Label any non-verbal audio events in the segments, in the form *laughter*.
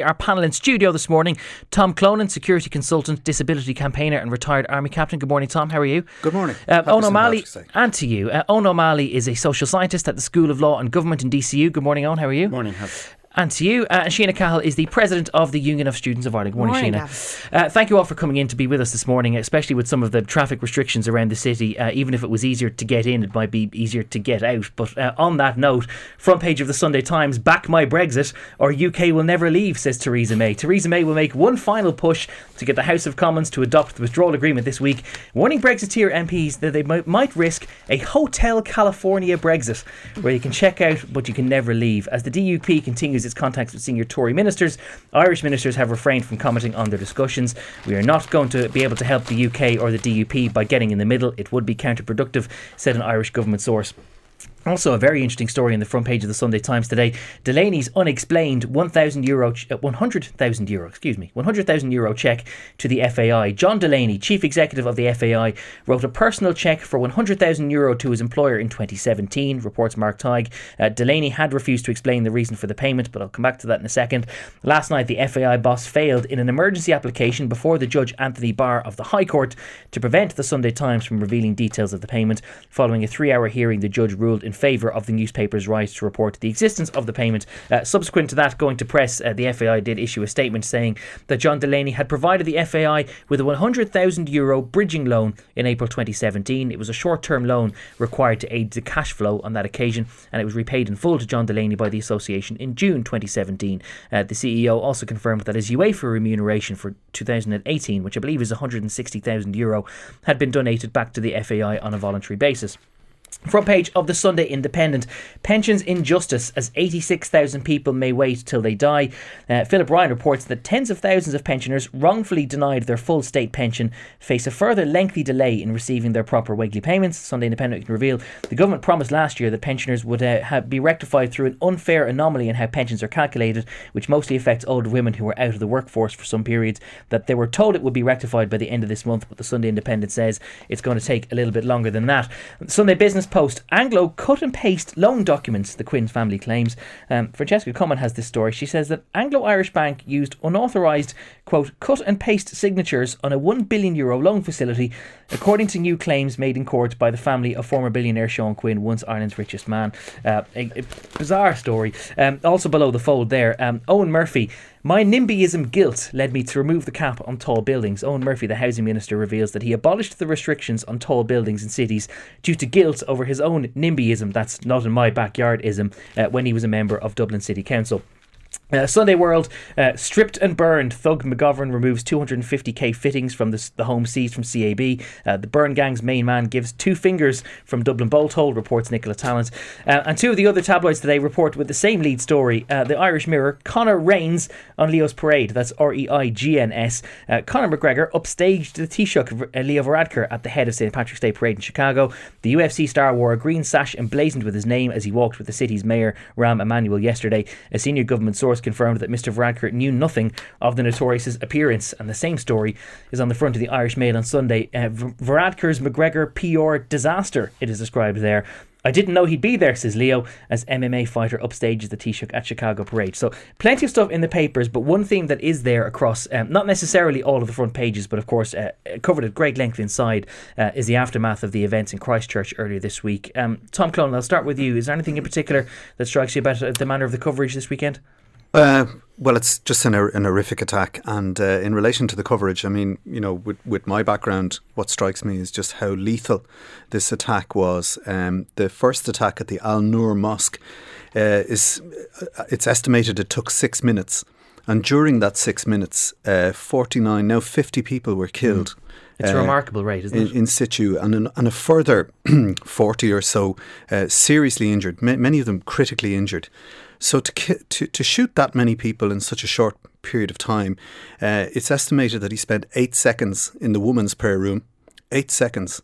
Our panel in studio this morning, Tom Clonan, security consultant, disability campaigner, and retired army captain. Good morning, Tom. How are you? Good morning. Uh, Eoin O'Malley, and to you. Uh, Eoin O'Malley is a social scientist at the School of Law and Government in DCU. Good morning, Eoin. How are you? Morning. And to you, uh, Siona Cahill is the president of the Union of Students of Ireland. Morning, morning Siona. Uh, thank you all for coming in to be with us this morning, especially with some of the traffic restrictions around the city. Uh, even if it was easier to get in, it might be easier to get out. But uh, on that note, front page of the Sunday Times: "Back my Brexit, or UK will never leave," says Theresa May. Theresa May will make one final push to get the House of Commons to adopt the withdrawal agreement this week, warning Brexiteer MPs that they might, might risk a Hotel California Brexit, where you can check out but you can never leave. As the DUP continues its contacts with senior Tory ministers, Irish ministers have refrained from commenting on their discussions. We are not going to be able to help the UK or the DUP by getting in the middle. It would be counterproductive, said an Irish government source. Also, a very interesting story in the front page of the Sunday Times today. Delaney's unexplained 1,000 euro, ch- uh, 100,000 euro, excuse me, 100,000 euro check to the FAI. John Delaney, chief executive of the FAI, wrote a personal check for 100,000 euro to his employer in 2017, reports Mark Tighe. Uh, Delaney had refused to explain the reason for the payment, but I'll come back to that in a second. Last night, the FAI boss failed in an emergency application before the judge Anthony Barr of the High Court to prevent the Sunday Times from revealing details of the payment. Following a three hour hearing, the judge ruled in favour of the newspaper's right to report the existence of the payment. Uh, subsequent to that, going to press, uh, the FAI did issue a statement saying that John Delaney had provided the FAI with a 100,000 euro bridging loan in April 2017. It was a short term loan required to aid the cash flow on that occasion, and it was repaid in full to John Delaney by the association in June 2017. Uh, the CEO also confirmed that his UEFA remuneration for 2018, which I believe is 160,000 euro, had been donated back to the FAI on a voluntary basis. Front page of the Sunday Independent. Pensions injustice as 86,000 people may wait till they die. Uh, Philip Ryan reports that tens of thousands of pensioners wrongfully denied their full state pension face a further lengthy delay in receiving their proper weekly payments. Sunday Independent can reveal the government promised last year that pensioners would uh, have, be rectified through an unfair anomaly in how pensions are calculated, which mostly affects older women who are out of the workforce for some periods. That they were told it would be rectified by the end of this month, but the Sunday Independent says it's going to take a little bit longer than that. Sunday Business Post Anglo cut and paste loan documents, the Quinn family claims. Um, Francesca Comyn has this story. She says that Anglo Irish Bank used unauthorised, quote, cut and paste signatures on a 1 billion euro loan facility, according to new claims made in court by the family of former billionaire Sean Quinn, once Ireland's richest man. Uh, a, a bizarre story. Um, also below the fold there, um, Eoghan Murphy. My NIMBYism guilt led me to remove the cap on tall buildings. Eoghan Murphy, the housing minister, reveals that he abolished the restrictions on tall buildings in cities due to guilt over his own NIMBYism, that's not in my backyard ism, uh, when he was a member of Dublin City Council. Uh, Sunday World, uh, stripped and burned. Thug McGovern removes 250k fittings from the, the home seized from CAB. Uh, the Byrne Gang's main man gives two fingers from Dublin Bolt Hole, reports Nicola Tallant. Uh, and two of the other tabloids today report with the same lead story. Uh, the Irish Mirror, Conor reigns on Leo's parade. That's R E I G N S. Uh, Conor McGregor upstaged the Taoiseach Leo Varadkar at the head of St. Patrick's Day parade in Chicago. The UFC star wore a green sash emblazoned with his name as he walked with the city's mayor, Rahm Emanuel, yesterday. A senior government source confirmed that Mr. Varadkar knew nothing of the notorious's appearance, and the same story is on the front of the Irish Mail on Sunday. Uh, Varadkar's McGregor PR disaster, it is described there. I didn't know he'd be there, says Leo, as MMA fighter upstages the Taoiseach at Chicago Parade. So, plenty of stuff in the papers, but one theme that is there across, um, not necessarily all of the front pages, but of course uh, covered at great length inside, uh, is the aftermath of the events in Christchurch earlier this week. Um, Tom Clonan, I'll start with you. Is there anything in particular that strikes you about the manner of the coverage this weekend? Uh, well, it's just an, an horrific attack. And uh, in relation to the coverage, I mean, you know, with, with my background, what strikes me is just how lethal this attack was. Um, the first attack at the Al Noor Mosque uh, is, uh, it's estimated it took six minutes. And during that six minutes, uh, 49, now 50 people were killed. Mm. It's a remarkable rate, isn't in, it? In situ, and, an, and a further *clears throat* 40 or so uh, seriously injured, many of them critically injured. So to, to to shoot that many people in such a short period of time, uh, it's estimated that he spent eight seconds in the woman's prayer room, eight seconds,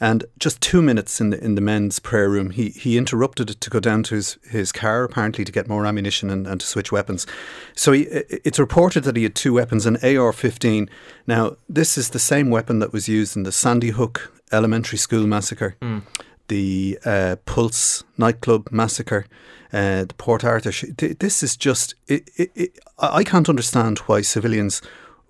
and just two minutes in the in the men's prayer room. He he interrupted it to go down to his, his car apparently to get more ammunition and, and to switch weapons. So he, it's reported that he had two weapons, an AR-15. Now this is the same weapon that was used in the Sandy Hook elementary school massacre. Mm the uh, Pulse nightclub massacre, uh, the Port Arthur. Sh- this is just. It, it, it, I can't understand why civilians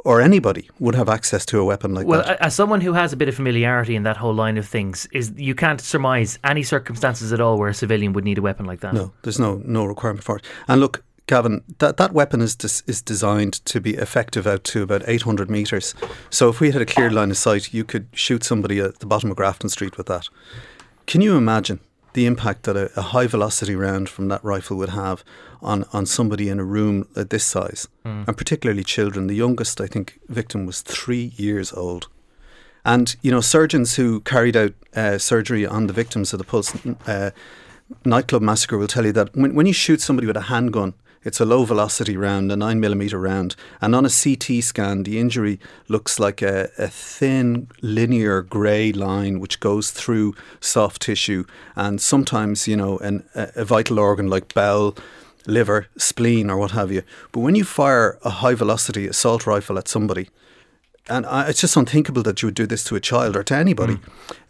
or anybody would have access to a weapon like well, that. Well, as someone who has a bit of familiarity in that whole line of things, is you can't surmise any circumstances at all where a civilian would need a weapon like that. No, there's no no requirement for it. And look, Gavan, that, that weapon is des- is designed to be effective out to about 800 metres. So if we had a clear line of sight, you could shoot somebody at the bottom of Grafton Street with that. Can you imagine the impact that a, a high velocity round from that rifle would have on, on somebody in a room at this size, mm. and particularly children? The youngest, I think, victim was three years old. And, you know, surgeons who carried out uh, surgery on the victims of the Pulse uh, nightclub massacre will tell you that when, when you shoot somebody with a handgun, it's a low velocity round, a 9mm round. And on a CT scan, the injury looks like a, a thin, linear grey line which goes through soft tissue. And sometimes, you know, an, a, a vital organ like bowel, liver, spleen, or what have you. But when you fire a high velocity assault rifle at somebody, and I, it's just unthinkable that you would do this to a child or to anybody.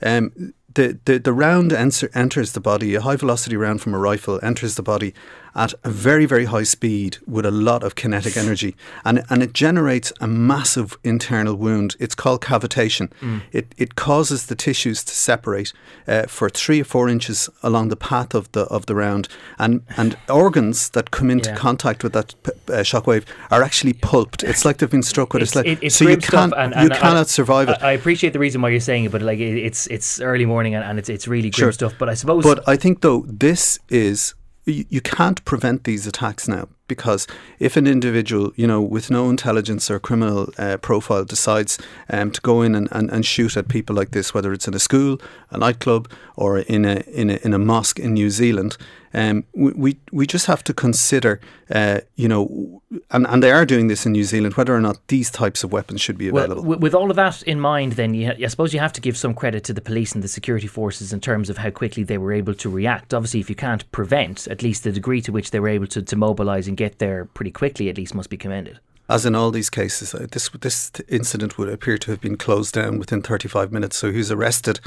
Mm. Um, the, the, the round enter, enters the body, a high velocity round from a rifle enters the body at a very, very high speed with a lot of kinetic energy. And, and it generates a massive internal wound. It's called cavitation. Mm. It, it causes the tissues to separate uh, for three or four inches along the path of the, of the round. And, and organs that come into yeah. contact with that p- uh, shockwave are actually pulped. It's like they've been struck with it's, a sled. It, so you, can't, and, and you cannot survive it. I appreciate the reason why you're saying it, but like it's, it's early morning and, and it's, it's really grim sure. stuff. But I suppose. But I think, though, this is you, you can't prevent these attacks now because if an individual, you know, with no intelligence or criminal uh, profile decides um, to go in and, and, and shoot at people like this, whether it's in a school, a nightclub, or in a in a, in a mosque in New Zealand, um, we, we just have to consider, uh, you know, and, and they are doing this in New Zealand, whether or not these types of weapons should be available. Well, with all of that in mind, then you, I suppose you have to give some credit to the police and the security forces in terms of how quickly they were able to react. Obviously, if you can't prevent, at least the degree to which they were able to, to mobilise get there pretty quickly at least must be commended as in all these cases, uh, this this incident would appear to have been closed down within 35 minutes. So he was arrested,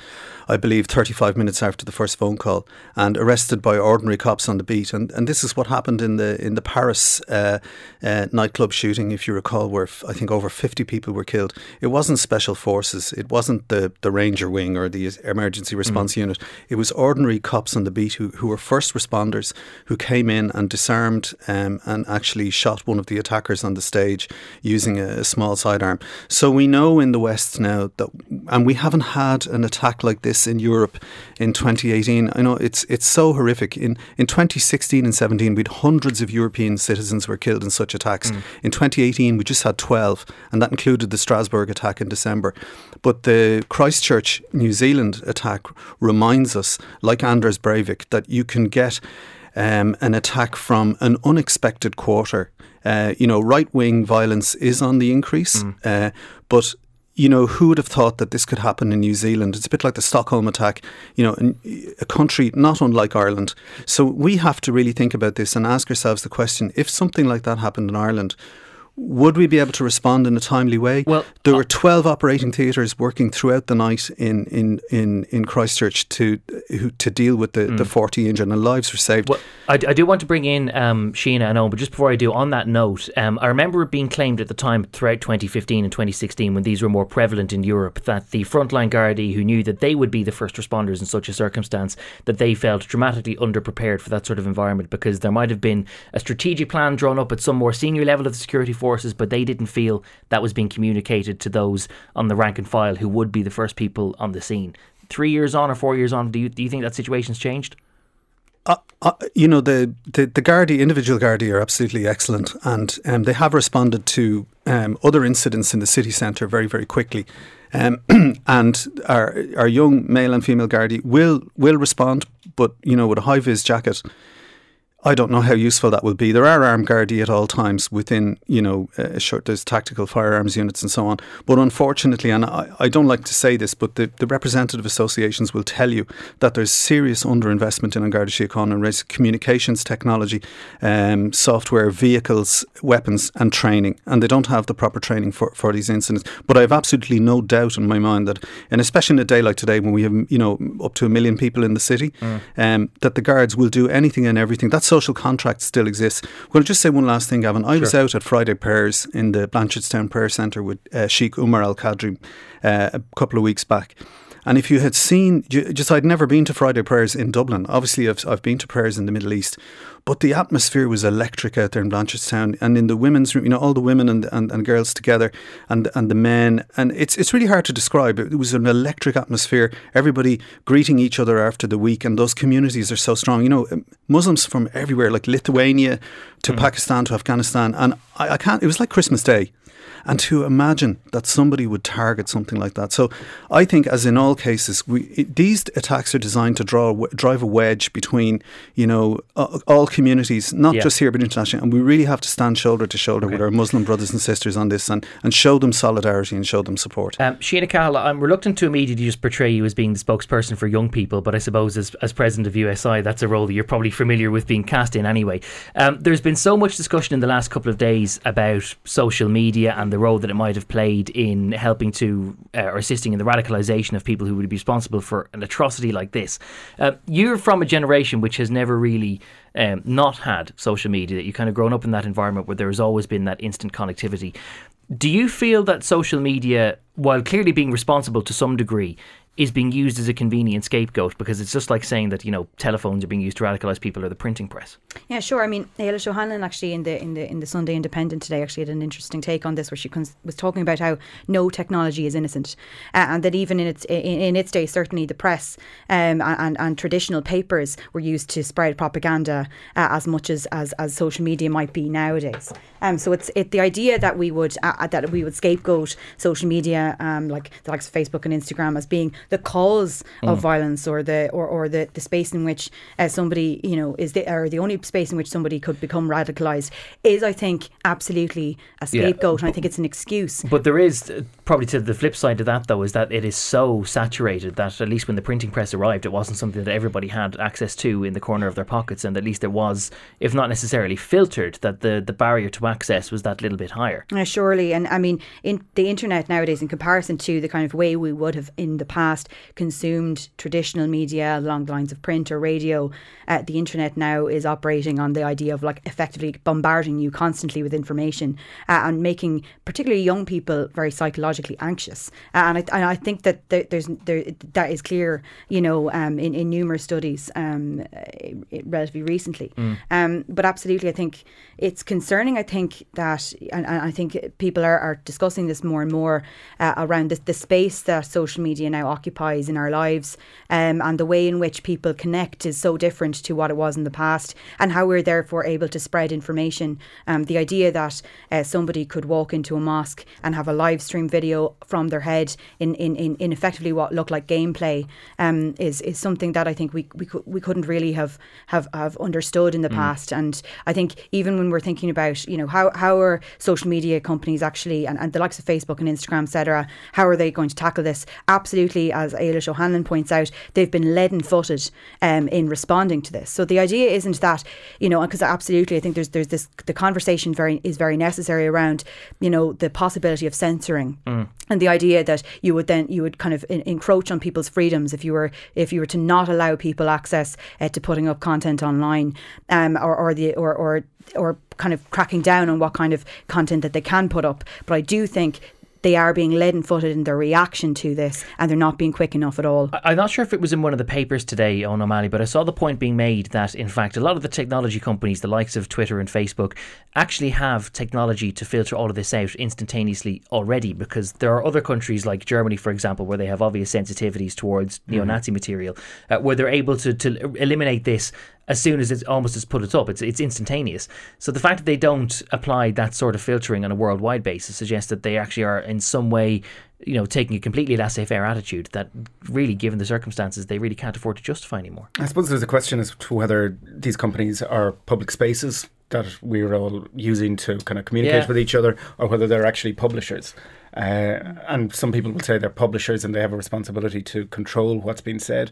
I believe, 35 minutes after the first phone call, and arrested by ordinary cops on the beat. And and this is what happened in the in the Paris uh, uh, nightclub shooting, if you recall, where I think over 50 people were killed. It wasn't special forces. It wasn't the the Ranger Wing or the emergency response mm. unit. It was ordinary cops on the beat who who were first responders who came in and disarmed um, and actually shot one of the attackers on the stage stage using a, small sidearm. So we know in the West now that, and we haven't had an attack like this in Europe in 2018. I know it's it's so horrific. In in 2016 and 17, we had hundreds of European citizens were killed in such attacks. Mm. In 2018, we just had 12, and that included the Strasbourg attack in December. But the Christchurch, New Zealand attack reminds us, like Anders Breivik, that you can get um, an attack from an unexpected quarter. Uh, you know, right wing violence is on the increase, mm. uh, but you know, who would have thought that this could happen in New Zealand? It's a bit like the Stockholm attack, you know, a country not unlike Ireland. So we have to really think about this and ask ourselves the question if something like that happened in Ireland, would we be able to respond in a timely way? Well, there were 12 operating theatres working throughout the night in, in, in, in Christchurch to to deal with the, mm. the 40 injured and lives were saved. Well, I, I do want to bring in um, Siona and Eoin, but just before I do, on that note, um, I remember it being claimed at the time throughout 2015 and 2016 when these were more prevalent in Europe that the frontline Gardaí who knew that they would be the first responders in such a circumstance that they felt dramatically underprepared for that sort of environment because there might have been a strategic plan drawn up at some more senior level of the security force but they didn't feel that was being communicated to those on the rank and file who would be the first people on the scene. Three years on or four years on, do you do you think that situation's changed? Uh, uh, you know the the, the Gardaí, individual Gardaí, are absolutely excellent, and um, they have responded to um, other incidents in the city centre very very quickly. Um, *clears throat* and our our young male and female Gardaí will will respond, but you know with a high vis jacket I don't know how useful that will be. There are armed Gardaí at all times within, you know, uh, short, there's tactical firearms units and so on. But unfortunately, and I, I don't like to say this, but the, the representative associations will tell you that there's serious underinvestment in Garda Síochána and race communications technology, um, software, vehicles, weapons, and training. And they don't have the proper training for, for these incidents. But I have absolutely no doubt in my mind that, and especially in a day like today when we have, you know, up to a million people in the city, mm. um, that the guards will do anything and everything. That's social contract still exists. I'm going to just say one last thing, Gavan. I sure. was out at Friday prayers in the Blanchardstown Prayer Centre with uh, Sheikh Umar Al Qadri uh, a couple of weeks back. And if you had seen, just I'd never been to Friday prayers in Dublin. Obviously, I've, I've been to prayers in the Middle East, but the atmosphere was electric out there in Blanchardstown and in the women's room, you know, all the women and, and, and girls together and and the men. And it's it's really hard to describe. It was an electric atmosphere, everybody greeting each other after the week. And those communities are so strong. You know, Muslims from everywhere, like Lithuania to mm. Pakistan to Afghanistan. And I, I can't, it was like Christmas Day and to imagine that somebody would target something like that. So I think, as in all cases, we, it, these attacks are designed to draw drive a wedge between you know uh, all communities, not yeah. just here but internationally. And we really have to stand shoulder to shoulder okay. with our Muslim brothers and sisters on this, and, and show them solidarity and show them support. Um, Siona Cahill, I'm reluctant to immediately just portray you as being the spokesperson for young people, but I suppose as, as president of USI, that's a role that you're probably familiar with being cast in anyway. Um, there's been so much discussion in the last couple of days about social media and the role that it might have played in helping to uh, or assisting in the radicalisation of people who would be responsible for an atrocity like this. Uh, you're from a generation which has never really um, not had social media, that you've kind of grown up in that environment where there has always been that instant connectivity. Do you feel that social media, while clearly being responsible to some degree, is being used as a convenient scapegoat because it's just like saying that you know telephones are being used to radicalise people or the printing press. Yeah, sure. I mean, Eilish O'Hanlon actually in the in the in the Sunday Independent today actually had an interesting take on this where she cons- was talking about how no technology is innocent, uh, and that even in its in, in, its day certainly the press um, and and traditional papers were used to spread propaganda uh, as much as, as as social media might be nowadays. Um, so it's it the idea that we would uh, that we would scapegoat social media um, like the likes of Facebook and Instagram as being the cause mm. of violence or the or, or the, the space in which uh, somebody you know is the or the only space in which somebody could become radicalized is I think absolutely a scapegoat yeah. and I think it's an excuse but there is uh, probably to the flip side of that though is that it is so saturated that at least when the printing press arrived it wasn't something that everybody had access to in the corner of their pockets and at least it was if not necessarily filtered that the the barrier to access was that little bit higher uh, surely and I mean in the internet nowadays in comparison to the kind of way we would have in the past past consumed traditional media along the lines of print or radio, uh, the internet now is operating on the idea of like effectively bombarding you constantly with information uh, and making particularly young people very psychologically anxious. Uh, and, I, and I think that there, there's there, that is clear, you know, um, in, in numerous studies um, relatively recently. Mm. Um, but absolutely, I think it's concerning. I think that, and, and I think people are, are discussing this more and more uh, around the, the space that social media now occupies in our lives, um, and the way in which people connect is so different to what it was in the past, and how we're therefore able to spread information. Um, the idea that uh, somebody could walk into a mosque and have a live stream video from their head in, in, in, in effectively what looked like gameplay um, is is something that I think we we, we couldn't really have have, have understood in the mm. past. And I think even when we're thinking about you know how how are social media companies actually and, and the likes of Facebook and Instagram, etc. How are they going to tackle this? Absolutely, as Eilish O'Hanlon points out, they've been leaden footed um, in responding to this. So the idea isn't that you know because absolutely I think there's there's this the conversation very is very necessary around you know the possibility of censoring mm. and the idea that you would then you would kind of in, encroach on people's freedoms if you were if you were to not allow people access uh, to putting up content online um, or, or the or, or or kind of cracking down on what kind of content that they can put up. But I do think they are being leaden footed in their reaction to this and they're not being quick enough at all. I'm not sure if it was in one of the papers today Eoin O'Malley, but I saw the point being made that, in fact, a lot of the technology companies, the likes of Twitter and Facebook, actually have technology to filter all of this out instantaneously already because there are other countries like Germany, for example, where they have obvious sensitivities towards neo Nazi mm-hmm. material, uh, where they're able to, to eliminate this as soon as it almost has put it up. It's it's instantaneous. So the fact that they don't apply that sort of filtering on a worldwide basis suggests that they actually are in some way you know, taking a completely laissez-faire attitude that really, given the circumstances, they really can't afford to justify anymore. I suppose there's a question as to whether these companies are public spaces that we're all using to kind of communicate Yeah. with each other, or whether they're actually publishers. Uh, and some people will say they're publishers and they have a responsibility to control what's being said.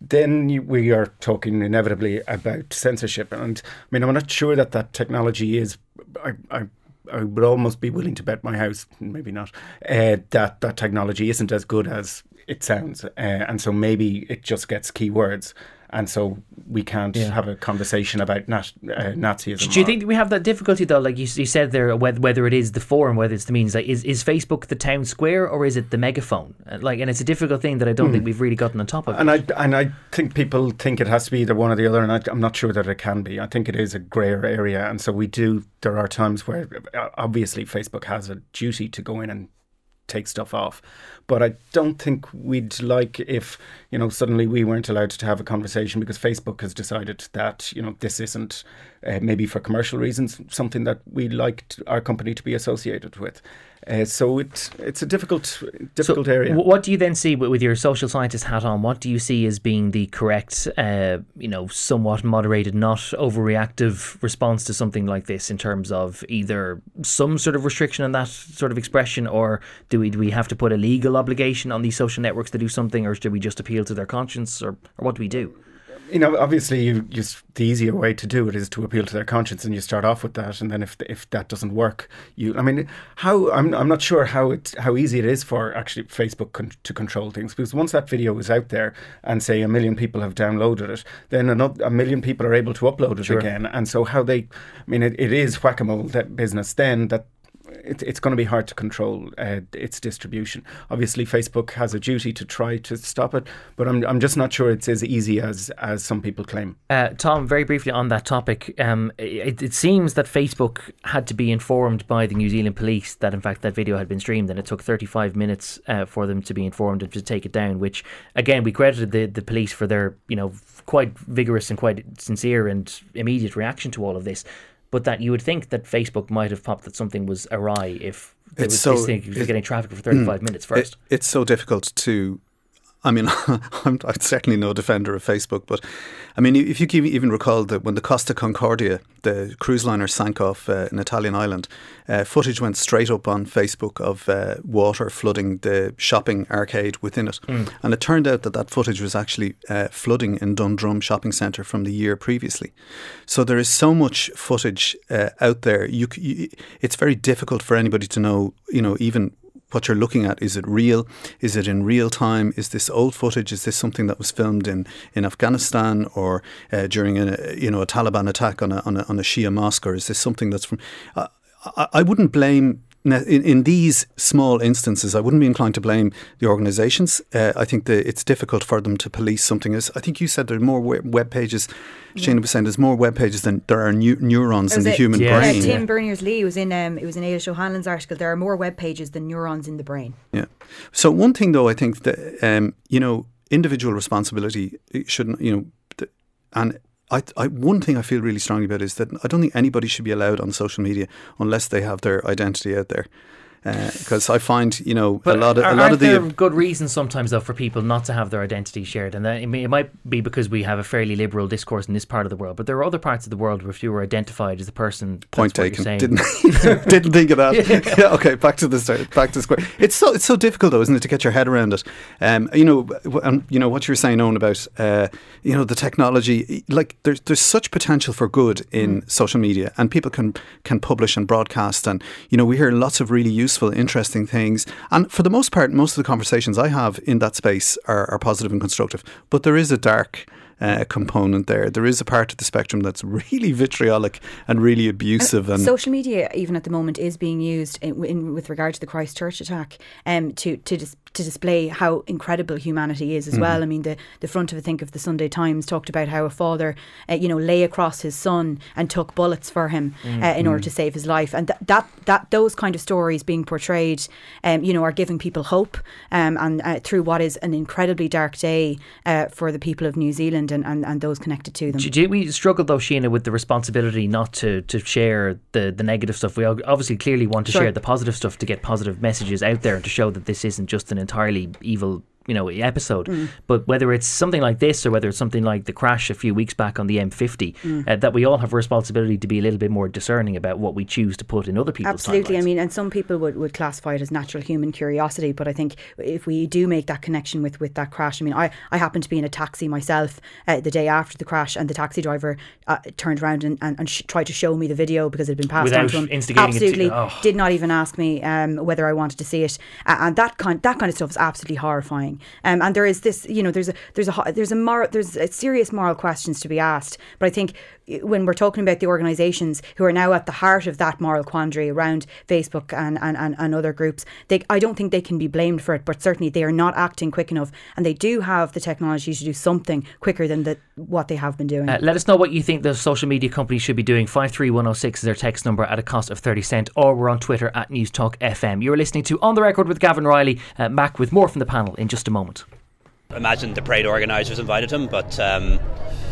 Then we are talking inevitably about censorship, and I mean I'm not sure that that technology is. I, I I would almost be willing to bet my house, maybe not, uh, that that technology isn't as good as it sounds, uh, and so maybe it just gets keywords, and so we can't Yeah. have a conversation about nat- uh, Nazism. Do you think we have that difficulty though? Like you, you said there, whether, whether it is the forum, whether it's the means, like is, is Facebook the town square or is it the megaphone? Uh, Like, and it's a difficult thing that I don't think we've really gotten on top of. Hmm. And I and I think people think it has to be either one or the other, and I, I'm not sure that it can be. I think it is a grayer area, and so we do. There are times where uh, obviously Facebook has a duty to go in and take stuff off, but I don't think we'd like if you know suddenly we weren't allowed to have a conversation because Facebook has decided that you know this isn't uh, maybe for commercial reasons something that we like our company to be associated with. Uh, so it's it's a difficult difficult so area. What do you then see with, with your social scientist hat on? What do you see as being the correct, uh, you know, somewhat moderated, not overreactive response to something like this in terms of either some sort of restriction on that sort of expression, or do we do we have to put a legal obligation on these social networks to do something, or do we just appeal to their conscience, or, or what do we do? You know, obviously, you just the easier way to do it is to appeal to their conscience, and you start off with that, and then if if that doesn't work, you, I mean, how I'm I'm not sure how it how easy it is for actually Facebook con- to control things because once that video is out there and say a million people have downloaded it, then another a million people are able to upload it Sure. again, and so how they, I mean, it, it is whack a mole that business then that it, it's going to be hard to control uh, its distribution. Obviously, Facebook has a duty to try to stop it, but I'm, I'm just not sure it's as easy as, as some people claim. Uh, Tom, very briefly on that topic, um, it, it seems that Facebook had to be informed by the New Zealand police that, in fact, that video had been streamed, and it took 35 minutes uh, for them to be informed and to take it down. Which, again, we credited the, the police for their, you know, quite vigorous and quite sincere and immediate reaction to all of this. But that you would think that Facebook might have popped that something was awry if there It's was so- this thing was getting traffic for 35 mm. minutes It, first. it's so difficult to. I mean, *laughs* I'm, I'm certainly no defender of Facebook, but I mean, if you can even recall that when the Costa Concordia, the cruise liner, sank off uh, an Italian island, uh, footage went straight up on Facebook of uh, water flooding the shopping arcade within it, and it turned out that that footage was actually uh, flooding in Dundrum shopping centre from the year previously. So there is so much footage uh, out there. You, you, it's very difficult for anybody to know, you know, even what you're looking at. Is it real? Is it in real time? Is this old footage? Is this something that was filmed in, in Afghanistan or uh, during a you know a Taliban attack on a, on a on a Shia mosque? Or is this something that's from? Uh, I, I wouldn't blame. In, in these small instances, I wouldn't be inclined to blame the organisations. Uh, I think that it's difficult for them to police something. As I think you said, there are more web pages. Siona was saying there's more web pages than there are neu- neurons in the human Yeah. Brain. Tim Berners Lee was in um, it was in Ada O'Hanlon's article. There are more web pages than neurons in the brain. Yeah. So one thing, though, I think that um, you know, individual responsibility shouldn't, you know, and I, I, one thing I feel really strongly about is that I don't think anybody should be allowed on social media unless they have their identity out there. Because I find, you know, But a lot of a lot of the there good reasons sometimes though for people not to have their identity shared, and that, I mean, it might be because we have a fairly liberal discourse in this part of the world, but there are other parts of the world where if you were identified as a person, point taken. Didn't *laughs* *laughs* didn't think of that. yeah. *laughs* Okay. Back to the start. Back to square. It's so it's so difficult though, isn't it, to get your head around it? Um, you know, and you know what you were saying, Eoin, about uh, you know the technology. Like there's there's such potential for good in social media, and people can can publish and broadcast, and you know we hear lots of really useful, interesting things. And for the most part, most of the conversations I have in that space are, are positive and constructive. But there is a dark uh, component there. There is a part of the spectrum that's *laughs* really vitriolic and really abusive. And Social media, even at the moment, is being used in, in with regard to the Christchurch attack, um, to to dis- to display how incredible humanity is as Mm-hmm. well. I mean, the, the front of I think of the Sunday Times talked about how a father, uh, you know, lay across his son and took bullets for him uh, in Mm-hmm. order to save his life, and th- that that those kind of stories being portrayed, um, you know, are giving people hope, um, and uh, through what is an incredibly dark day uh, for the people of New Zealand and, and, and those connected to them. Do, we struggle though, Siona, with the responsibility not to, to share the, the negative stuff? We obviously clearly want to Sure. share the positive stuff to get positive messages out there and to show that this isn't just an entirely evil you know episode. Mm. But whether it's something like this or whether it's something like the crash a few weeks back on the M50, Mm. uh, that we all have a responsibility to be a little bit more discerning about what we choose to put in other people's Absolutely. I mean, and some people would, would classify it as natural human curiosity, but I think if we do make that connection with, with that crash, I mean, I, I happened to be in a taxi myself uh, the day after the crash, and the taxi driver uh, turned around and, and, and sh- tried to show me the video because it had been passed on Without to him. instigating to- Absolutely. oh. Did not even ask me um, whether I wanted to see it. Uh, and that kind, that kind of stuff is absolutely horrifying. Um, and there is this, you know, there's a, there's a, there's a, moral, there's a serious moral questions to be asked. But I think when we're talking about the organisations who are now at the heart of that moral quandary around Facebook and, and, and, and other groups, they, I don't think they can be blamed for it, but certainly they are not acting quick enough and they do have the technology to do something quicker than the, what they have been doing. Uh, let us know what you think the social media companies should be doing. 53106 is their text number at a cost of 30 cent, or we're on Twitter at News Talk FM. You're listening to On the Record with Gavan Reilly. Uh, back with more from the panel in just a moment. Imagine the parade organisers invited him, but um,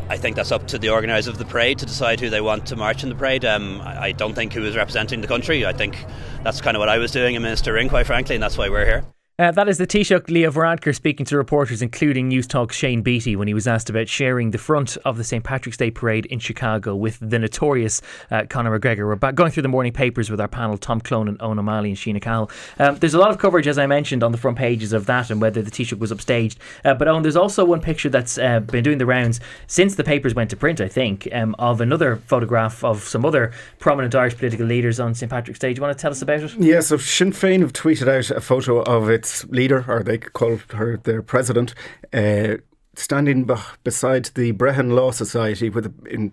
I think that's up to the organisers of the parade to decide who they want to march in the parade. Um, I don't think who is representing the country. I think that's kind of what I was doing in Minister Ring, quite frankly, and that's why we're here. Uh, that is the Taoiseach Leo Varadkar speaking to reporters, including News Talk's Shane Beatty, when he was asked about sharing the front of the St. Patrick's Day parade in Chicago with the notorious uh, Conor McGregor. We're back going through the morning papers with our panel, Tom Clonan, Eoin O'Malley, and Siona Cahill. Um, there's a lot of coverage, as I mentioned, on the front pages of that and whether the Taoiseach was upstaged. Uh, but Eoin, there's also one picture that's uh, been doing the rounds since the papers went to print, I think, um, of another photograph of some other prominent Irish political leaders on St. Patrick's Day. Do you want to tell us about it? Yeah, so Sinn Féin have tweeted out a photo of its leader, or they call her their president, uh, standing beside the Brehon Law Society with a, in,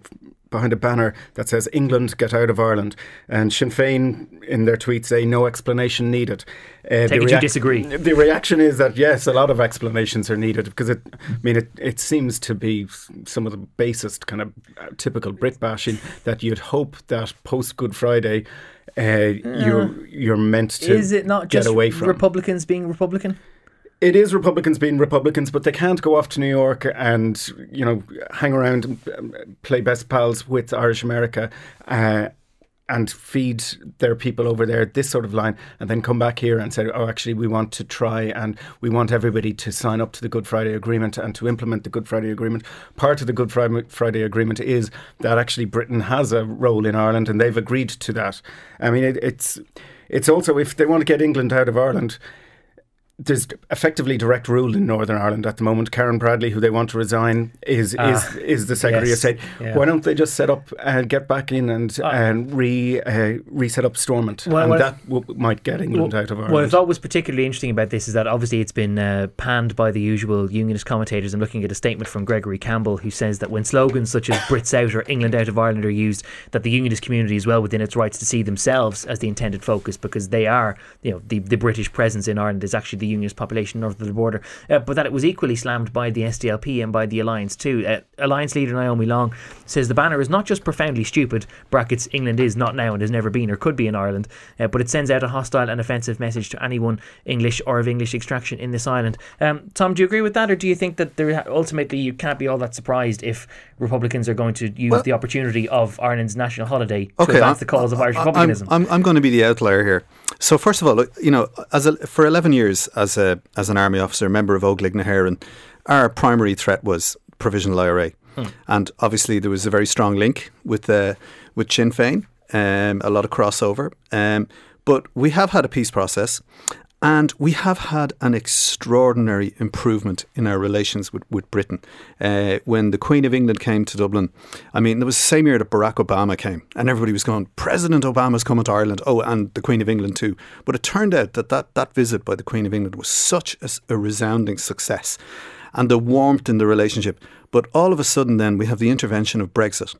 behind a banner that says "England get out of Ireland." And Sinn Féin, in their tweet, say no explanation needed. Uh, Take it you disagree. The reaction is that yes, a lot of explanations are needed because it. I mean, it, it seems to be some of the basest kind of uh, typical Brit bashing that you'd hope that post Good Friday. Uh, you're you're meant to Is it not get just away from Republicans being Republican? it is Republicans being Republicans, but they can't go off to New York and you know hang around and um, play best pals with Irish America uh, and feed their people over there this sort of line, and then come back here and say, "Oh, actually, we want to try and we want everybody to sign up to the Good Friday Agreement and to implement the Good Friday Agreement." Part of the Good Friday Agreement is that actually Britain has a role in Ireland, and they've agreed to that. I mean, it, it's it's also if they want to get England out of Ireland there's effectively direct rule in Northern Ireland at the moment. Karen Bradley, who they want to resign, is Ah, is is the Secretary yes, of State. yeah. Why don't they just set up and get back in and Ah. and re uh, reset up Stormont, Well, and well- that w- might get England out of Ireland. What I thought was particularly interesting about this is that obviously it's been uh, panned by the usual unionist commentators. I'm looking at a statement from Gregory Campbell who says that when slogans such as Brits out or England out of Ireland are used, that the unionist community is well within its rights to see themselves as the intended focus because they are, you know, the, the British presence in Ireland is actually the unionist population north of the border. Uh, but that it was equally slammed by the SDLP and by the Alliance too. Uh, Alliance leader Naomi Long says the banner is not just profoundly stupid, brackets England is not now and has never been or could be in Ireland, uh, but it sends out a hostile and offensive message to anyone English or of English extraction in this island. Um, Tom, do you agree with that, or do you think that there ultimately you can't be all that surprised if Republicans are going to use Well- the opportunity of Ireland's national holiday to Okay, advance I'm- the cause of Irish I'm- republicanism? I'm, I'm, going to be the outlier here. So first of all, you know, as a, for 11 years as a as an army officer, member of Óglaigh our primary threat was provisional IRA, and obviously there was a very strong link with uh, with Sinn Féin, um, a lot of crossover. Um, but we have had a peace process. And we have had an extraordinary improvement in our relations with, with Britain. Uh, when the Queen of England came to Dublin, I mean, it was the same year that Barack Obama came, and everybody was going, President Obama's coming to Ireland. Oh, and the Queen of England too. But it turned out that that, that visit by the Queen of England was such a resounding success and the warmth in the relationship. But all of a sudden, then, we have the intervention of Brexit,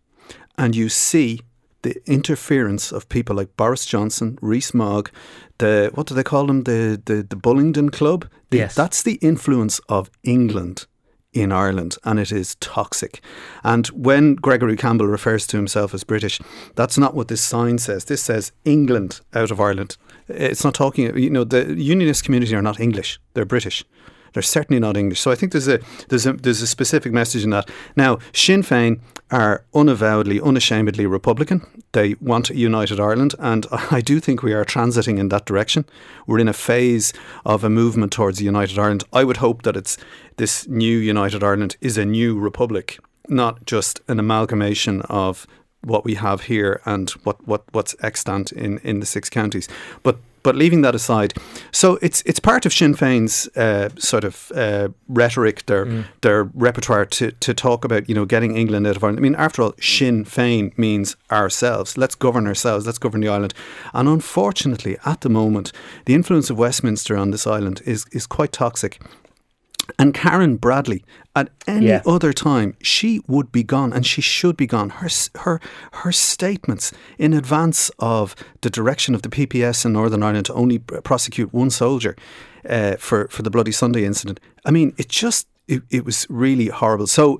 and you see the interference of people like Boris Johnson, Rees Mogg, the what do they call them? The the, the Bullingdon Club. The, Yes. That's the influence of England in Ireland, and it is toxic. And when Gregory Campbell refers to himself as British, that's not what this sign says. This says England out of Ireland. It's not talking. You know, the Unionist community are not English; they're British. They're certainly not English. So I think there's a there's a there's a specific message in that. Now, Sinn Féin are unavowedly, unashamedly Republican. They want united Ireland, and I do think we are transiting in that direction. We're in a phase of a movement towards united Ireland. I would hope that it's this new united Ireland is a new republic, not just an amalgamation of what we have here and what, what what's extant in, in the six counties. But but leaving that aside, so it's it's part of Sinn Féin's uh, sort of uh, rhetoric, their their repertoire to, to talk about you know getting England out of Ireland. I mean, after all, Sinn Féin means ourselves. Let's govern ourselves. Let's govern the island. And unfortunately, at the moment, the influence of Westminster on this island is is quite toxic. And Karen Bradley, at any Yeah. other time, she would be gone, and she should be gone. Her her her statements in advance of the direction of the PPS in Northern Ireland to only prosecute one soldier uh, for for the Bloody Sunday incident. I mean, it just it, it was really horrible. So.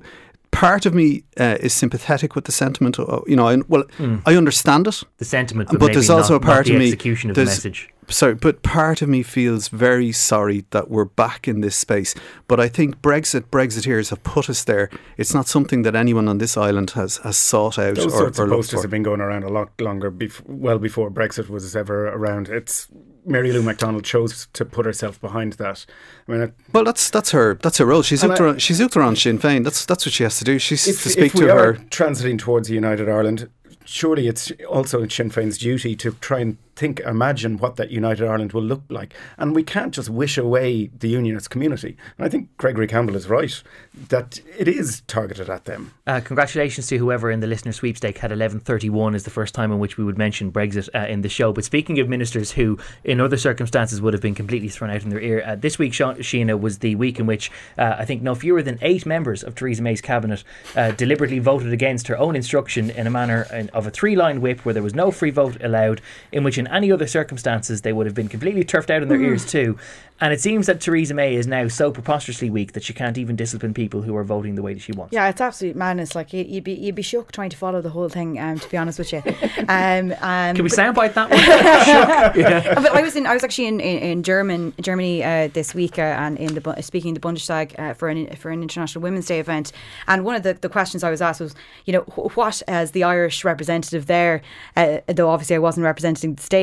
Part of me uh, is sympathetic with the sentiment. uh, You know, I, well, I understand it. The sentiment, but, But there's also not, a part of me. execution of the message. Sorry, but part of me feels very sorry that we're back in this space. But I think Brexit, Brexiteers have put us there. It's not something that anyone on this island has, has sought out Those or, sorts or of posters for. have been going around a lot longer, bef- well before Brexit was ever around. It's Mary Lou McDonald chose to put herself behind that. I mean, it- Well, that's that's her that's her role. She's I- around. She's hooked around Sinn Féin. That's that's what she has to do. She's if, to speak to her. transiting towards a united Ireland, surely it's also Sinn Féin's duty to try and think, imagine what that united Ireland will look like. And we can't just wish away the unionist community. And I think Gregory Campbell is right that it is targeted at them. Uh, congratulations to whoever in the listener sweepstake had 1131 is the first time in which we would mention Brexit uh, in the show. But speaking of ministers who, in other circumstances, would have been completely thrown out in their ear, uh, this week, Siona, was the week in which uh, I think no fewer than eight members of Theresa May's cabinet uh, deliberately voted against her own instruction in a manner of a three line whip where there was no free vote allowed, in which in any other circumstances they would have been completely turfed out in their ears too. And it seems that Theresa May is now so preposterously weak that she can't even discipline people who are voting the way that she wants. Yeah, it's absolute madness. Like you- you'd be you'd be shook trying to follow the whole thing. Um, to be honest with you, *laughs* um, um, Can we soundbite that one? *laughs* *laughs* but I was in I was actually in in, in German Germany uh, this week uh, and in the speaking in the Bundestag uh, for an for an International Women's Day event. And one of the, the questions I was asked was, you know, wh- what as the Irish representative there, uh, though obviously I wasn't representing the state,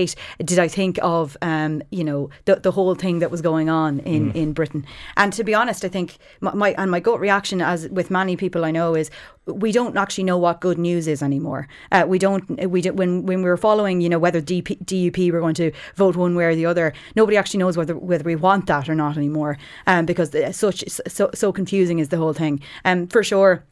did I think of, um, you know, the the whole thing that was going on in in Britain? And to be honest, I think my, my and my gut reaction, as with many people I know, is we don't actually know what good news is anymore. Uh, we don't. We do, when when we were following, you know, whether DP, DUP were going to vote one way or the other. Nobody actually knows whether whether we want that or not anymore. Um, because such so so confusing is the whole thing. Um, for sure.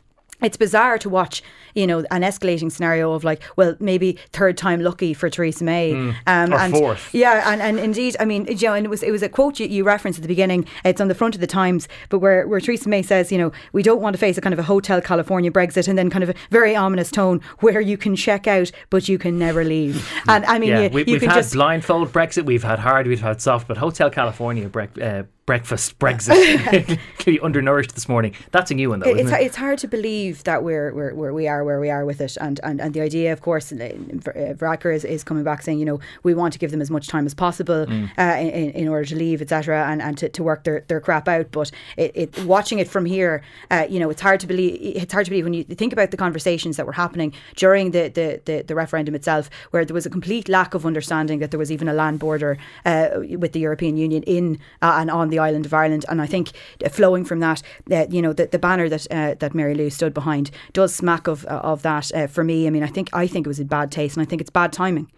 It's bizarre to watch, you know, an escalating scenario of like, well, maybe third time lucky for Theresa May, um, Or and fourth. yeah, and, and indeed, I mean, you know, and it was it was a quote you, you referenced at the beginning. It's on the front of the Times, but where where Theresa May says, you know, we don't want to face a kind of a hotel California Brexit, and then kind of a very ominous tone where you can check out, but you can never leave. And I mean, yeah, you, we, can had just blindfold Brexit, we've had hard, we've had soft, but Hotel California Brexit. uh, breakfast *laughs* Brexit *laughs* clearly undernourished this morning. That's a new one, though, it's it? it's hard to believe that we're, we're, we're we are where we are with it, and and, and the idea, of course, uh, Varadkar is, is coming back saying, you know, we want to give them as much time as possible Mm. uh, in, in order to leave, etc., and, and to, to work their, their crap out. But it, it watching it from here, uh, you know, it's hard to believe. It's hard to believe when you think about the conversations that were happening during the the, the, the referendum itself, where there was a complete lack of understanding that there was even a land border uh, with the European Union in uh, and on the island of Ireland. And I think flowing from that, uh, you know, the, the banner that uh, that Mary Lou stood behind does smack of uh, of that uh, for me. I mean, I think I think it was in bad taste, and I think it's bad timing.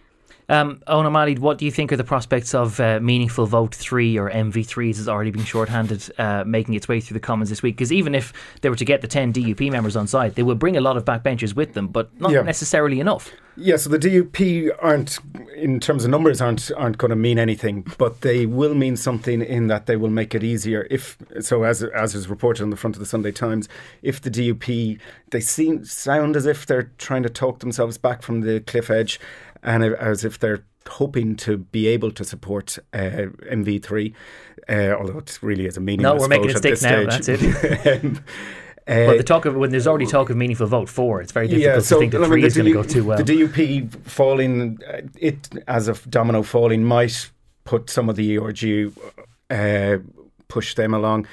Um, O'Malley, what do you think are the prospects of uh, Meaningful Vote 3 or MV3s has already been shorthanded uh, making its way through the Commons this week? Because even if they were to get the 10 DUP members on side, they would bring a lot of backbenchers with them, but not Yeah. necessarily enough. Yeah, so the DUP aren't, in terms of numbers, aren't aren't going to mean anything, but they will mean something in that they will make it easier. If so, as as is reported on the front of the Sunday Times, if the DUP they seem sound as if they're trying to talk themselves back from the cliff edge, and as if they're hoping to be able to support uh, MV3, uh, although it really is a meaningless we're making vote it at stick this now, stage. that's *laughs* Um, But uh, the talk of when there's already talk of Meaningful Vote 4, it's very difficult to think that I mean, 3 the is going to go too well. The DUP falling, uh, it as a domino falling might put some of the ERG uh, push them along.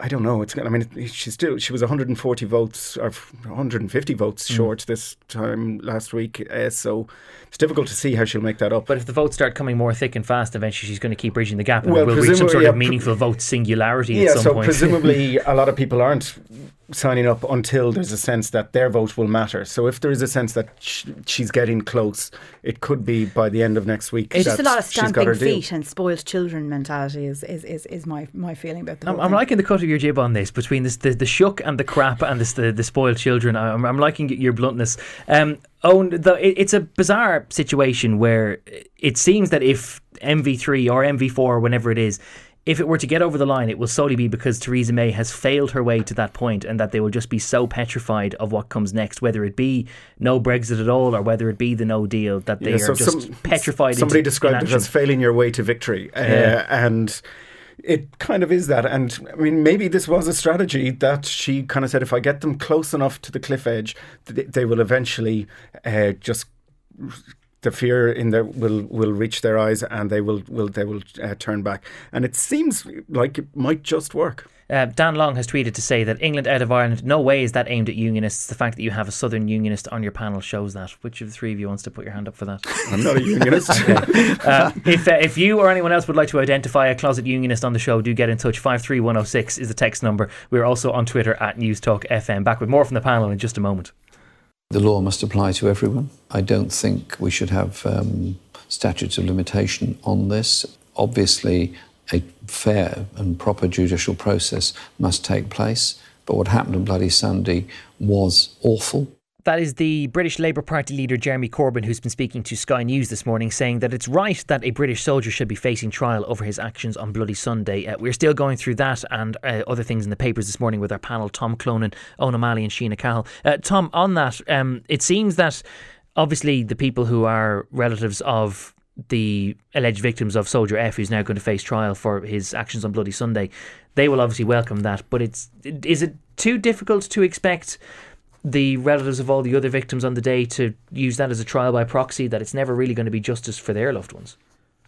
I don't know. It's. I mean, she's still. She was 140 votes or 150 votes Hmm. short this time last week. Uh, so it's difficult to see how she'll make that up. But if the votes start coming more thick and fast, eventually she's going to keep bridging the gap and Well, we'll reach some sort of yeah, pre- meaningful vote singularity yeah. at some So point. presumably, *laughs* a lot of people aren't signing up until there's a sense that their vote will matter. So if there is a sense that sh- she's getting close, it could be by the end of next week. It's just a lot of she's stamping her deal. feet and spoiled children mentality is, is, is, is my, my feeling about the I'm, I'm liking the cut of your jib on this between this, the the shook and the crap and this, the the spoiled children. I'm, I'm liking your bluntness. Um, Eoin, the, it, it's a bizarre situation where it seems that if MV3 or MV4 or whenever it is. If it were to get over the line, it will solely be because Theresa May has failed her way to that point, and that they will just be so petrified of what comes next, whether it be no Brexit at all or whether it be the no deal, that they Yeah, are just some- petrified. Somebody into described it as failing your way to victory, uh, Yeah. and it kind of is that. And I mean, maybe this was a strategy that she kind of said: if I get them close enough to the cliff edge, th- they will eventually uh, just. The fear in their will will reach their eyes, and they will will they will uh, turn back. And it seems like it might just work. Uh, Dan Long has tweeted to say that England out of Ireland, no way is that aimed at unionists. The fact that you have a Southern unionist on your panel shows that. Which of the three of you wants to put your hand up for that? *laughs* I'm not a unionist. *laughs* Uh, if uh, if you or anyone else would like to identify a closet unionist on the show, do get in touch. Five three one zero six is the text number. We're also on Twitter at Newstalk FM. Back with more from the panel in just a moment. The law must apply to everyone. I don't think we should have um, statutes of limitation on this. Obviously, a fair and proper judicial process must take place. But what happened on Bloody Sunday was awful. That is the British Labour Party leader Jeremy Corbyn, who's been speaking to Sky News this morning, saying that it's right that a British soldier should be facing trial over his actions on Bloody Sunday. Uh, we're still going through that and uh, other things in the papers this morning with our panel, Tom Clonan, Eoin O'Malley, and Siona Cahill. Uh, Tom, on that, um, it seems that obviously the people who are relatives of the alleged victims of Soldier F, who's now going to face trial for his actions on Bloody Sunday, they will obviously welcome that. But it's is it too difficult to expect? The relatives of all the other victims on the day to use that as a trial by proxy, that it's never really going to be justice for their loved ones.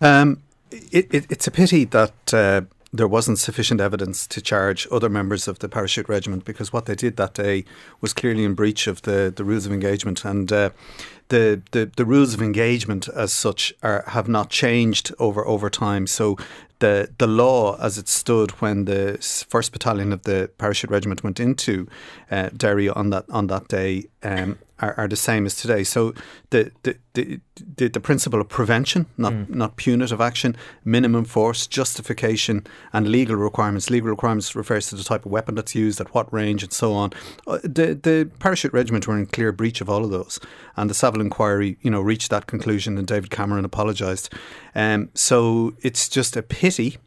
Um, it, it, it's a pity that uh, there wasn't sufficient evidence to charge other members of the parachute regiment because what they did that day was clearly in breach of the, the rules of engagement and uh, the, the the rules of engagement as such are have not changed over over time. So the the law as it stood when the first battalion of the parachute regiment went into uh, Derry on that on that day um, are, are the same as today. So the the, the, the, the principle of prevention, not not punitive action, minimum force, justification, and legal requirements. Legal requirements refers to the type of weapon that's used, at what range, and so on. Uh, The the parachute regiment were in clear breach of all of those, and the Savile inquiry, you know, reached that conclusion, and David Cameron apologised. Um, so it's just a pity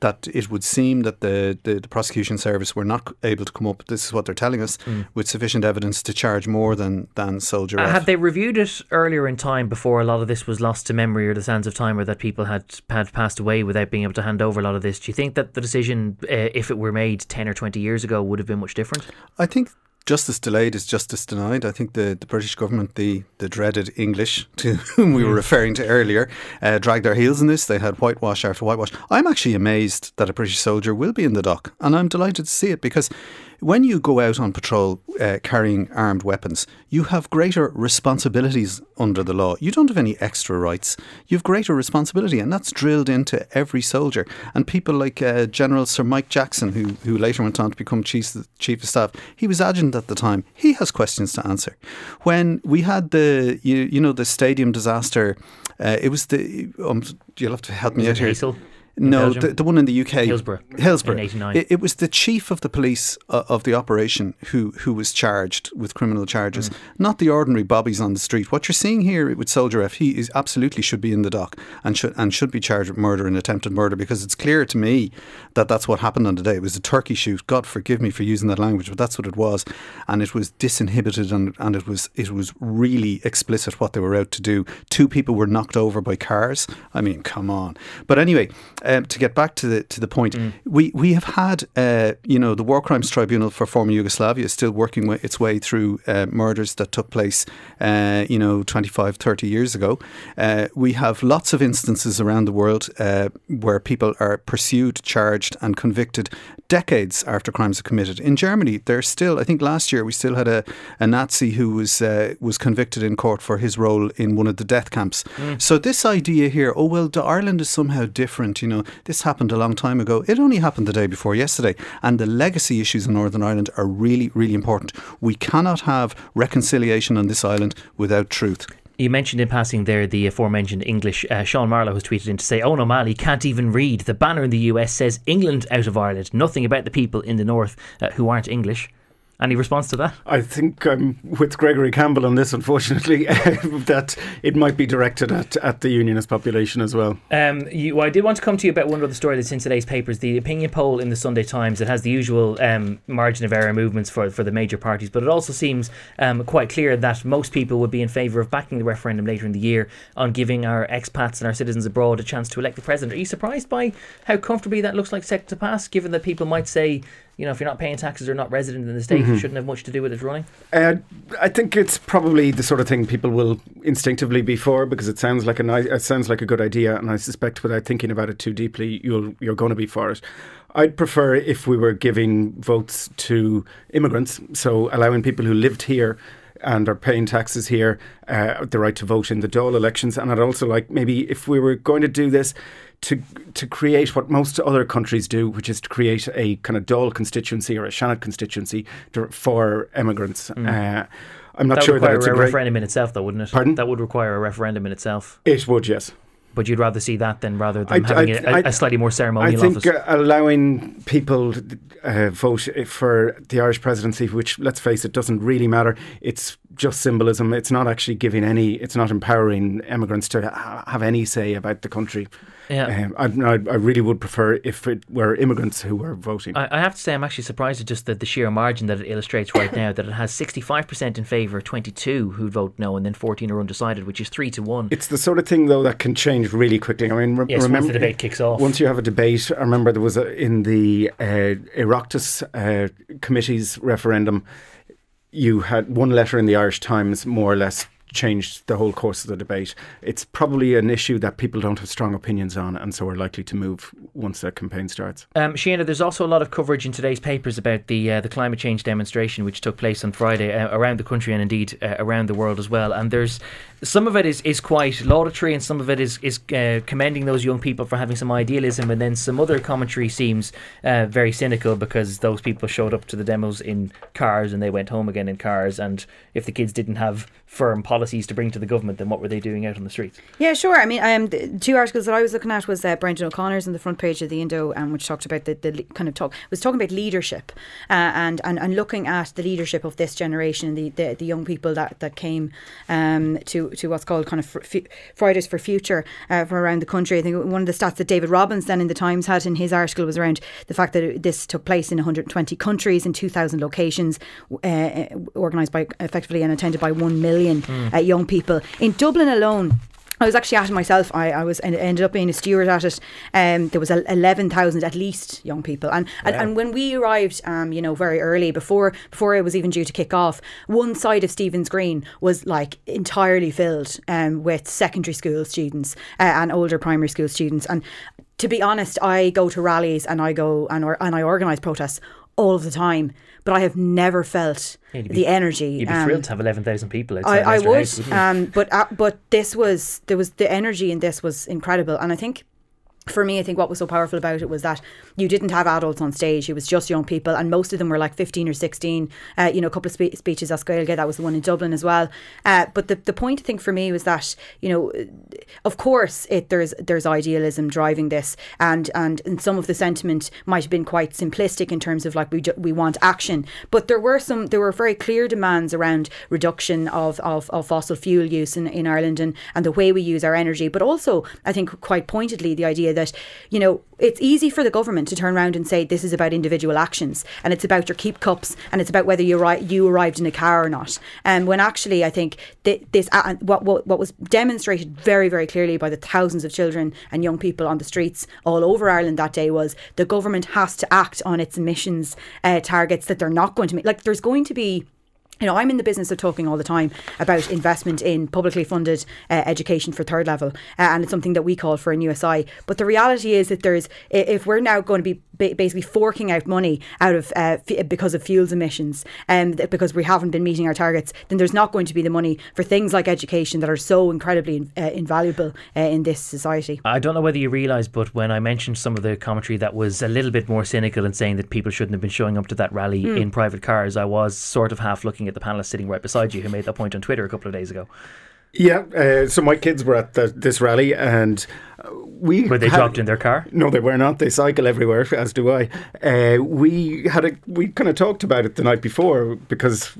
that it would seem that the, the, the prosecution service were not able to come up, this is what they're telling us, with sufficient evidence to charge more than, than Soldier Uh, had they reviewed it earlier in time before a lot of this was lost to memory or the sands of time or that people had, had passed away without being able to hand over a lot of this, do you think that the decision, uh, if it were made 10 or 20 years ago, would have been much different? I think justice delayed is justice denied. I think the, the British government, the, the dreaded English *laughs* to whom we were referring to earlier, uh, dragged their heels in this. They had whitewash after whitewash. I'm actually amazed that a British soldier will be in the dock, and I'm delighted to see it because when you go out on patrol uh, carrying armed weapons, you have greater responsibilities under the law. You don't have any extra rights. You have greater responsibility, and that's drilled into every soldier. And people like uh, General Sir Mike Jackson, who who later went on to become chief chief of staff, he was adjutant at the time, he has questions to answer. When we had the you, you know the stadium disaster, uh, it was the um, you'll have to help me out here. Hazel? No, the, the one in the UK, Hillsborough, Hillsborough. in 89. It, it was the chief of the police uh, of the operation who who was charged with criminal charges, Mm. not the ordinary bobbies on the street. What you're seeing here with Soldier F, he is absolutely should be in the dock and should and should be charged with murder and attempted murder because it's clear to me that that's what happened on the day. It was a turkey shoot. God forgive me for using that language, but that's what it was, and it was disinhibited and and it was it was really explicit what they were out to do. Two people were knocked over by cars. I mean, come on. But anyway, um, to get back to the to the point, we we have had uh, you know the War Crimes Tribunal for former Yugoslavia is still working its way through uh, murders that took place uh, you know 25, 30 years ago. Uh, we have lots of instances around the world uh, where people are pursued, charged, and convicted decades after crimes are committed. In Germany, there's still I think last year we still had a, a Nazi who was uh, was convicted in court for his role in one of the death camps. So this idea here, oh well, Ireland is somehow different. You know, this happened a long time ago. It only happened the day before yesterday, and the legacy issues in Northern Ireland are really, really important. We cannot have reconciliation on this island without truth. You mentioned in passing there the aforementioned English. Uh, Sean Marlowe has tweeted in to say, Eoin O'Malley can't even read. The banner in the US says England out of Ireland. Nothing about the people in the north uh, who aren't English. Any response to that? I think I'm with Gregory Campbell on this, unfortunately, *laughs* that it might be directed at, at the unionist population as well. Um, you, well, I did want to come to you about one other story that's in today's papers. The opinion poll in the Sunday Times. It has the usual um, margin of error movements for, for the major parties, but it also seems um, quite clear that most people would be in favour of backing the referendum later in the year on giving our expats and our citizens abroad a chance to elect the president. Are you surprised by how comfortably that looks like set to pass, given that people might say, you know, if you're not paying taxes or not resident in the state, you shouldn't have much to do with it running? Uh, I think it's probably the sort of thing people will instinctively be for because it sounds like a nice, it sounds like a good idea, and I suspect without thinking about it too deeply, you'll you're going to be for it. I'd prefer if we were giving votes to immigrants, so allowing people who lived here and are paying taxes here uh, the right to vote in the Dáil elections, and I'd also like maybe if we were going to do this. To, to create what most other countries do, which is to create a kind of Dáil constituency or a Seanad constituency to, for immigrants. Uh, I'm not Mm. That would sure that it's a a referendum in itself, though, wouldn't it? Pardon? That would require a referendum in itself. It would, yes. But you'd rather see that than rather than I- having I- a, slightly more ceremonial. I think office. uh, allowing people uh, vote for the Irish presidency, which let's face it, doesn't really matter. It's just symbolism. It's not actually giving any. It's not empowering immigrants to ha- have any say about the country. Yeah. Um, I, I, really would prefer if it were immigrants who were voting. I, I have to say, I'm actually surprised at just the, the sheer margin that it illustrates right now. That it has 65% in favour, 22 who vote no, and then 14 are undecided, which is three to one. It's the sort of thing, though, that can change really quickly. I mean, re- Yes, once remember the debate kicks off. Once you have a debate, I remember there was a, in the uh, uh, committee's referendum, you had one letter in the Irish Times more or less changed the whole course of the debate. It's probably an issue that people don't have strong opinions on, and so are likely to move once the campaign starts. Um, Siona, there's also a lot of coverage in today's papers about the uh, the climate change demonstration which took place on Friday uh, around the country and indeed uh, around the world as well. And there's some of it is, is quite laudatory, and some of it is is uh, commending those young people for having some idealism, and then some other commentary seems uh, very cynical because those people showed up to the demos in cars and they went home again in cars. And if the kids didn't have firm policies to bring to the government, then what were they doing out on the streets? Yeah, sure. I mean, um, the two articles that I was looking at was uh, Brendan O'Connor's on the front page of the Indo, um, which talked about the, the kind of talk was talking about leadership uh, and, and and looking at the leadership of this generation, the the, the young people that that came um, to to what's called kind of fr- Fridays for Future uh, from around the country. I think one of the stats that David Robbins then in the Times had in his article was around the fact that this took place in 120 countries in 2,000 locations, uh, organised by effectively and attended by one million uh, young people in Dublin alone. I was actually at it myself. I, I was en- ended up being a steward at it. Um, there was el- eleven thousand at least young people, and and, and when we arrived, um, you know, very early before before it was even due to kick off, one side of Stephen's Green was like entirely filled um, with secondary school students uh, and older primary school students. And to be honest, I go to rallies and I go and or, and I organise protests all of the time, but I have never felt be- the energy. You'd be um, thrilled to have 11,000 people I, I would, House, um, but uh, but this was there was the energy in this was incredible, and I think for me, I think what was so powerful about it was that you didn't have adults on stage. It was just young people, and most of them were like 15 or 16. Uh, you know, a couple of spe- speeches Gaeilge, that was the one in Dublin as well. Uh, but the, the point, I think, for me was that, you know, of course, it there's there's idealism driving this, and, and, and some of the sentiment might have been quite simplistic in terms of like, we, we want action. But there were some, there were very clear demands around reduction of, of, of fossil fuel use in, in Ireland and, and the way we use our energy. But also, I think, quite pointedly, the idea that, you know, it's easy for the government to turn around and say this is about individual actions and it's about your keep cups and it's about whether you ri- you arrived in a car or not. And um, when actually, I think th- this uh, what, what what was demonstrated very very clearly by the thousands of children and young people on the streets all over Ireland that day was the government has to act on its emissions uh, targets that they're not going to make. Like there's going to be you know, I'm in the business of talking all the time about investment in publicly funded uh, education for third level, uh, and it's something that we call for in USI. But the reality is that there's, if we're now going to be basically forking out money out of uh, f- because of fuels emissions, and um, because we haven't been meeting our targets, then there's not going to be the money for things like education that are so incredibly uh, invaluable uh, in this society. I don't know whether you realise, but when I mentioned some of the commentary that was a little bit more cynical and saying that people shouldn't have been showing up to that rally mm. in private cars, I was sort of half looking at the panelist sitting right beside you who made that point on Twitter a couple of days ago. Yeah, uh, so my kids were at the, this rally, and we were they had, dropped in their car. No, they were not. They cycle everywhere, as do I. Uh, we had a we kind of talked about it the night before because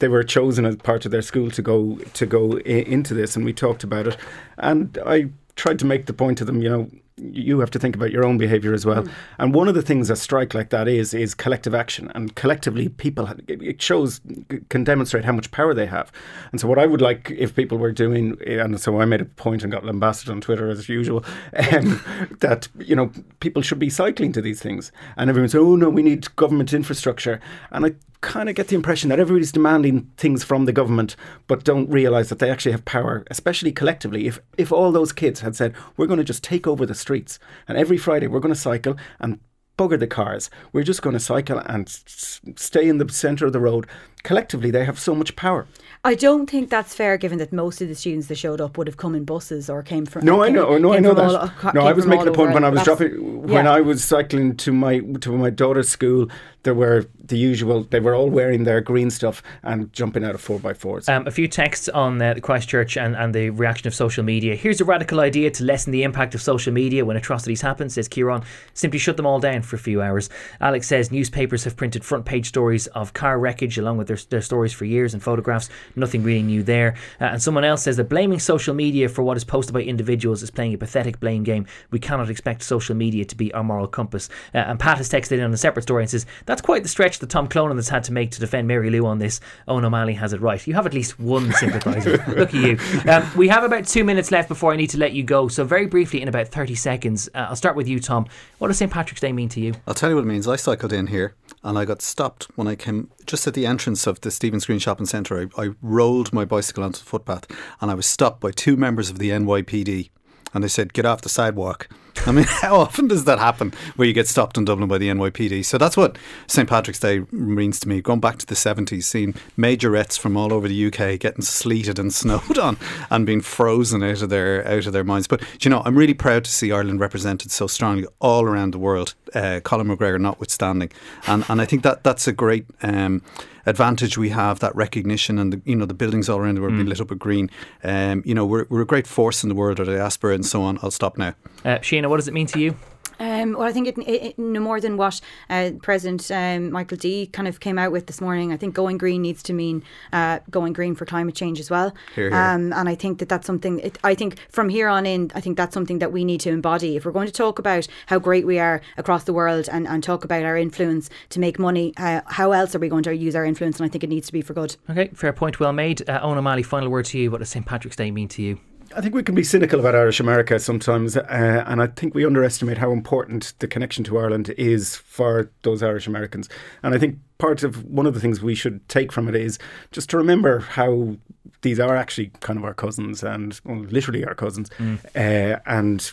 they were chosen as part of their school to go to go I- into this, and we talked about it. And I tried to make the point to them, you know, you have to think about your own behavior as well. Mm. And one of the things a strike like that is is collective action, and collectively people it shows can demonstrate how much power they have. And so what I would like if people were doing, and so I made a point and got lambasted on Twitter as usual, *laughs* um, that you know people should be cycling to these things, and everyone says, oh no, we need government infrastructure, and I kind of get the impression that everybody's demanding things from the government, but don't realise that they actually have power, especially collectively. If if all those kids had said, "We're going to just take over the streets, and every Friday we're going to cycle and bugger the cars. We're just going to cycle and s- stay in the centre of the road." Collectively, they have so much power. I don't think that's fair, given that most of the students that showed up would have come in buses or came from. No, uh, I know, no, I know that. All, no, I was making a point when I was dropping yeah. when I was cycling to my to my daughter's school. There were the usual. They were all wearing their green stuff and jumping out of four by fours. Um, a few texts on uh, the Christchurch and, and the reaction of social media. Here's a radical idea to lessen the impact of social media when atrocities happen. Says Kieran, simply shut them all down for a few hours. Alex says newspapers have printed front page stories of car wreckage along with their, their stories for years and photographs. Nothing really new there. Uh, and someone else says that blaming social media for what is posted by individuals is playing a pathetic blame game. We cannot expect social media to be our moral compass. Uh, and Pat has texted in on a separate story and says that's quite the stretch that Tom Clonan has had to make to defend Mary Lou on this. Eoin O'Malley has it right. You have at least one *laughs* sympathiser. Look at you. Um, we have about two minutes left before I need to let you go. So very briefly, in about thirty seconds, uh, I'll start with you, Tom. What does St Patrick's Day mean to you? I'll tell you what it means. I cycled in here and I got stopped when I came just at the entrance of the Stephen's Green Shopping Centre. I, I rolled my bicycle onto the footpath and I was stopped by two members of the NYPD and they said, get off the sidewalk. I mean, *laughs* how often does that happen where you get stopped in Dublin by the NYPD? So that's what St. Patrick's Day means to me. Going back to the 70s, seeing majorettes from all over the UK getting sleeted and *laughs* snowed on and being frozen out of their out of their minds. But you know, I'm really proud to see Ireland represented so strongly all around the world. Uh, Colin McGregor notwithstanding, and and I think that that's a great. Um, advantage we have that recognition and the, you know the buildings all around the world mm. being lit up with green. Um, you know we're, we're a great force in the world our diaspora and so on. I'll stop now. Uh, Siona what does it mean to you um, well, I think it, it, no more than what uh, President um, Michael D kind of came out with this morning. I think going green needs to mean uh, going green for climate change as well. Here, here. Um, and I think that that's something. It, I think from here on in, I think that's something that we need to embody. If we're going to talk about how great we are across the world and, and talk about our influence to make money, uh, how else are we going to use our influence? And I think it needs to be for good. Okay, fair point, well made. Uh, Eoin O'Malley, final word to you. What does St Patrick's Day mean to you? I think we can be cynical about Irish America sometimes, uh, and I think we underestimate how important the connection to Ireland is for those Irish Americans. And I think part of one of the things we should take from it is just to remember how these are actually kind of our cousins and well, literally our cousins, mm. uh, and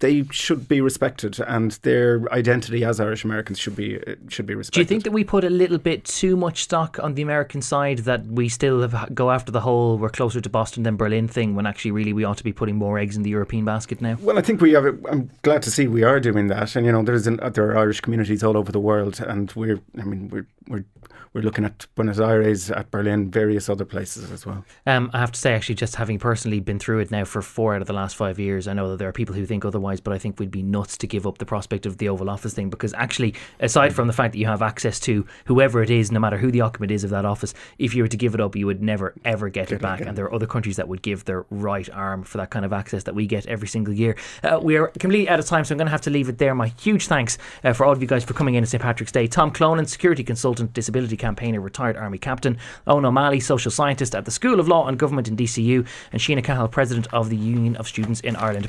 they should be respected, and their identity as Irish Americans should be should be respected. Do you think that we put a little bit too much stock on the American side that we still have, go after the whole "we're closer to Boston than Berlin" thing when actually really we ought to be putting more eggs in the European basket now? Well, I think we have. I'm glad to see we are doing that, and you know, there's an, there are Irish communities all over the world, and we're. I mean, we're we're we're looking at Buenos Aires, at Berlin, various other places as well. Um, I have to say, actually, just having personally been through it now for four out of the last five years, I know that there are people who think otherwise, but I think we'd be nuts to give up the prospect of the Oval Office thing because actually, aside from the fact that you have access to whoever it is, no matter who the occupant is of that office, if you were to give it up, you would never ever get, get it back. And there are other countries that would give their right arm for that kind of access that we get every single year. Uh, we are completely out of time, so I'm going to have to leave it there. My huge thanks uh, for all of you guys for coming in on St Patrick's Day. Tom Clonan, security consultant, disability campaigner, retired Army captain, Eoin O'Malley, social scientist at the School of Law and Government in DCU, and Siona Cahill, president of the Union of Students in Ireland.